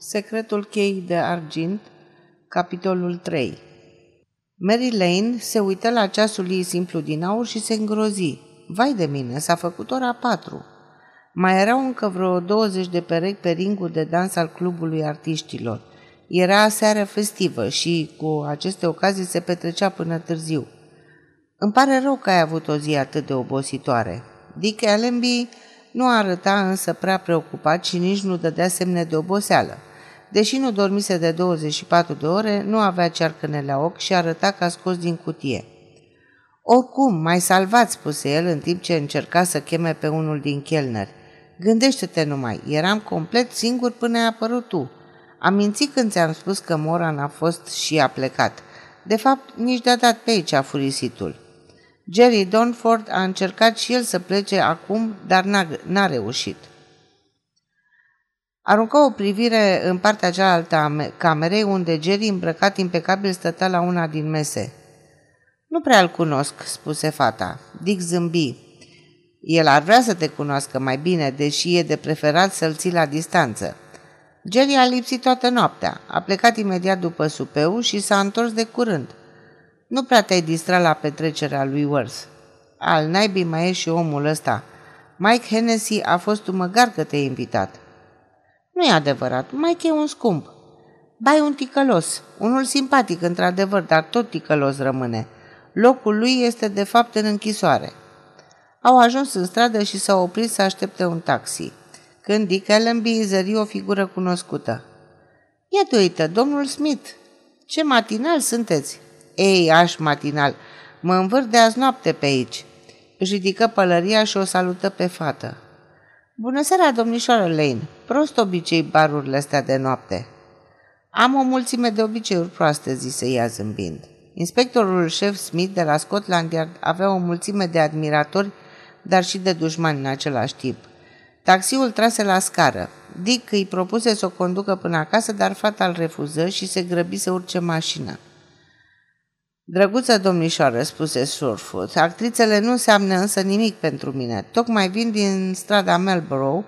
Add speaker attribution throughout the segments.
Speaker 1: Secretul chei de argint, capitolul 3 Mary Lane se uită la ceasul ei simplu din aur și se îngrozi. Vai de mine, s-a făcut ora patru. Mai erau încă vreo 20 de perechi pe ringul de dans al clubului artiștilor. Era seară festivă și cu aceste ocazii se petrecea până târziu. Îmi pare rău că ai avut o zi atât de obositoare. Dick Allenby nu arăta însă prea preocupat și nici nu dădea semne de oboseală. Deși nu dormise de 24 de ore, nu avea cearcăne la ochi și arăta ca scos din cutie. Oricum, mai salvat, spuse el în timp ce încerca să cheme pe unul din chelneri. Gândește-te numai, eram complet singur până ai apărut tu. Am mințit când ți-am spus că Moran a fost și a plecat. De fapt, nici de-a dat pe aici a furisitul. Jerry Donford a încercat și el să plece acum, dar n-a, n-a reușit. Aruncă o privire în partea cealaltă a camerei, unde Jerry, îmbrăcat impecabil, stătea la una din mese. Nu prea-l cunosc," spuse fata. Dick zâmbi. El ar vrea să te cunoască mai bine, deși e de preferat să-l ții la distanță. Jerry a lipsit toată noaptea, a plecat imediat după supeu și s-a întors de curând. Nu prea te-ai distrat la petrecerea lui Worth. Al naibii mai e și omul ăsta. Mike Hennessy a fost un măgar că te-ai invitat. Nu e adevărat, Mike e un scump. Bai un ticălos, unul simpatic într-adevăr, dar tot ticălos rămâne. Locul lui este de fapt în închisoare. Au ajuns în stradă și s-au oprit să aștepte un taxi. Când Dick Allenby zări o figură cunoscută. Iată uită, domnul Smith. Ce matinal sunteți! Ei, aș matinal, mă învârt de azi noapte pe aici. Își ridică pălăria și o salută pe fată. Bună seara, domnișoară Lane. Prost obicei barurile astea de noapte. Am o mulțime de obiceiuri proaste, zise ea zâmbind. Inspectorul șef Smith de la Scotland Yard avea o mulțime de admiratori, dar și de dușmani în același timp. Taxiul trase la scară. Dick îi propuse să o conducă până acasă, dar fata îl refuză și se grăbi să urce mașina. Drăguță domnișoară, spuse Surfoot, actrițele nu înseamnă însă nimic pentru mine. Tocmai vin din strada Melborough,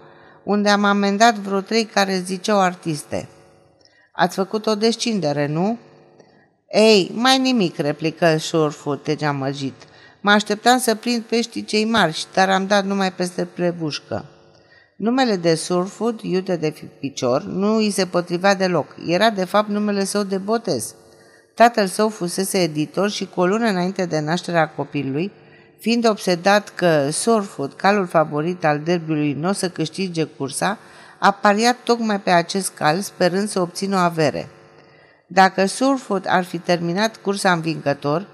Speaker 1: unde am amendat vreo trei care ziceau artiste. Ați făcut o descindere, nu? Ei, mai nimic, replică Surfoot, tegeamăgit. Mă așteptam să prind peștii cei mari, dar am dat numai peste prebușcă. Numele de Surfoot, iute de picior, nu îi se potrivea deloc. Era de fapt numele său de botez. Tatăl său fusese editor și cu o lună înainte de nașterea copilului, fiind obsedat că Sorfoot, calul favorit al derbiului, nu o să câștige cursa, a pariat tocmai pe acest cal, sperând să obțină o avere. Dacă Surfoot ar fi terminat cursa învingător,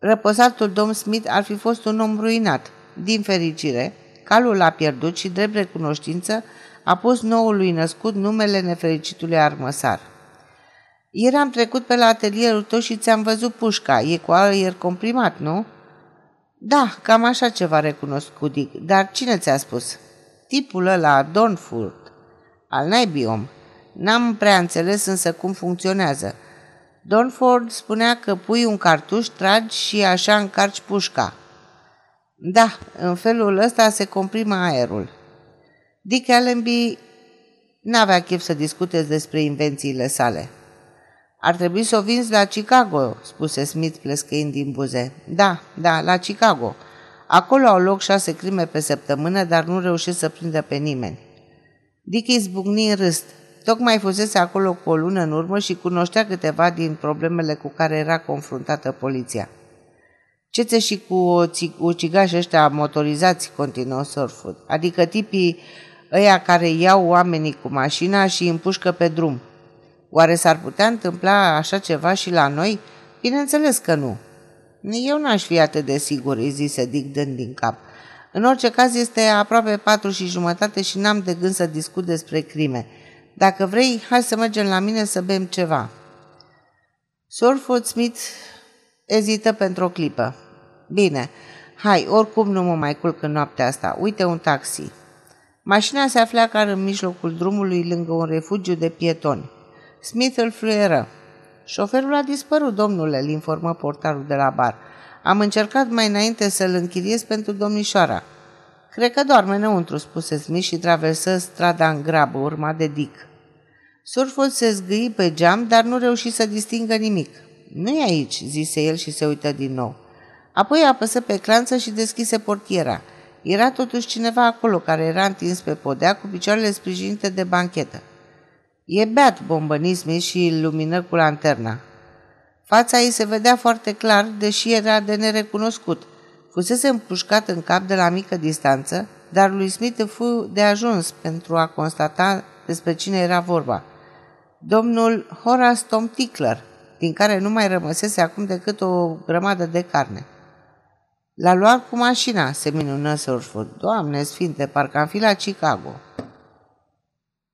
Speaker 1: răposatul domn Smith ar fi fost un om ruinat. Din fericire, calul a pierdut și, drept recunoștință, a pus noului născut numele nefericitului armăsar. Ieri am trecut pe la atelierul tău și ți-am văzut pușca. E cu aer comprimat, nu? Da, cam așa ceva recunoscut, Dick. Dar cine ți-a spus? Tipul ăla, Donford, al naibii om. N-am prea înțeles însă cum funcționează. Donford spunea că pui un cartuș, tragi și așa încarci pușca. Da, în felul ăsta se comprimă aerul. Dick Allenby n-avea chef să discute despre invențiile sale. Ar trebui să o vinzi la Chicago, spuse Smith plescăind din buze. Da, da, la Chicago. Acolo au loc șase crime pe săptămână, dar nu reușesc să prindă pe nimeni. Dick izbucni în râst. Tocmai fusese acolo cu o lună în urmă și cunoștea câteva din problemele cu care era confruntată poliția. Ce și cu ucigași ăștia motorizați, continuă Sorford, adică tipii ăia care iau oamenii cu mașina și îi împușcă pe drum. Oare s-ar putea întâmpla așa ceva și la noi? Bineînțeles că nu. Eu n-aș fi atât de sigur, îi zise Dick dând din cap. În orice caz este aproape patru și jumătate și n-am de gând să discut despre crime. Dacă vrei, hai să mergem la mine să bem ceva. Sorford Smith ezită pentru o clipă. Bine, hai, oricum nu mă mai culc în noaptea asta. Uite un taxi. Mașina se afla chiar în mijlocul drumului lângă un refugiu de pietoni. Smith îl fluieră. Șoferul a dispărut, domnule, îl informă portarul de la bar. Am încercat mai înainte să-l închiriez pentru domnișoara. Cred că doarme înăuntru, spuse Smith și traversă strada în grabă, urma de Dick. Surful se zgâi pe geam, dar nu reuși să distingă nimic. Nu e aici, zise el și se uită din nou. Apoi apăsă pe clanță și deschise portiera. Era totuși cineva acolo care era întins pe podea cu picioarele sprijinite de banchetă. E beat, bombăni Smith și îl lumină cu lanterna. Fața ei se vedea foarte clar, deși era de nerecunoscut. Fusese împușcat în cap de la mică distanță, dar lui Smith fu de ajuns pentru a constata despre cine era vorba. Domnul Horace Tom Tickler, din care nu mai rămăsese acum decât o grămadă de carne. L-a luat cu mașina, se minună Surford. Doamne sfinte, parcă am fi la Chicago.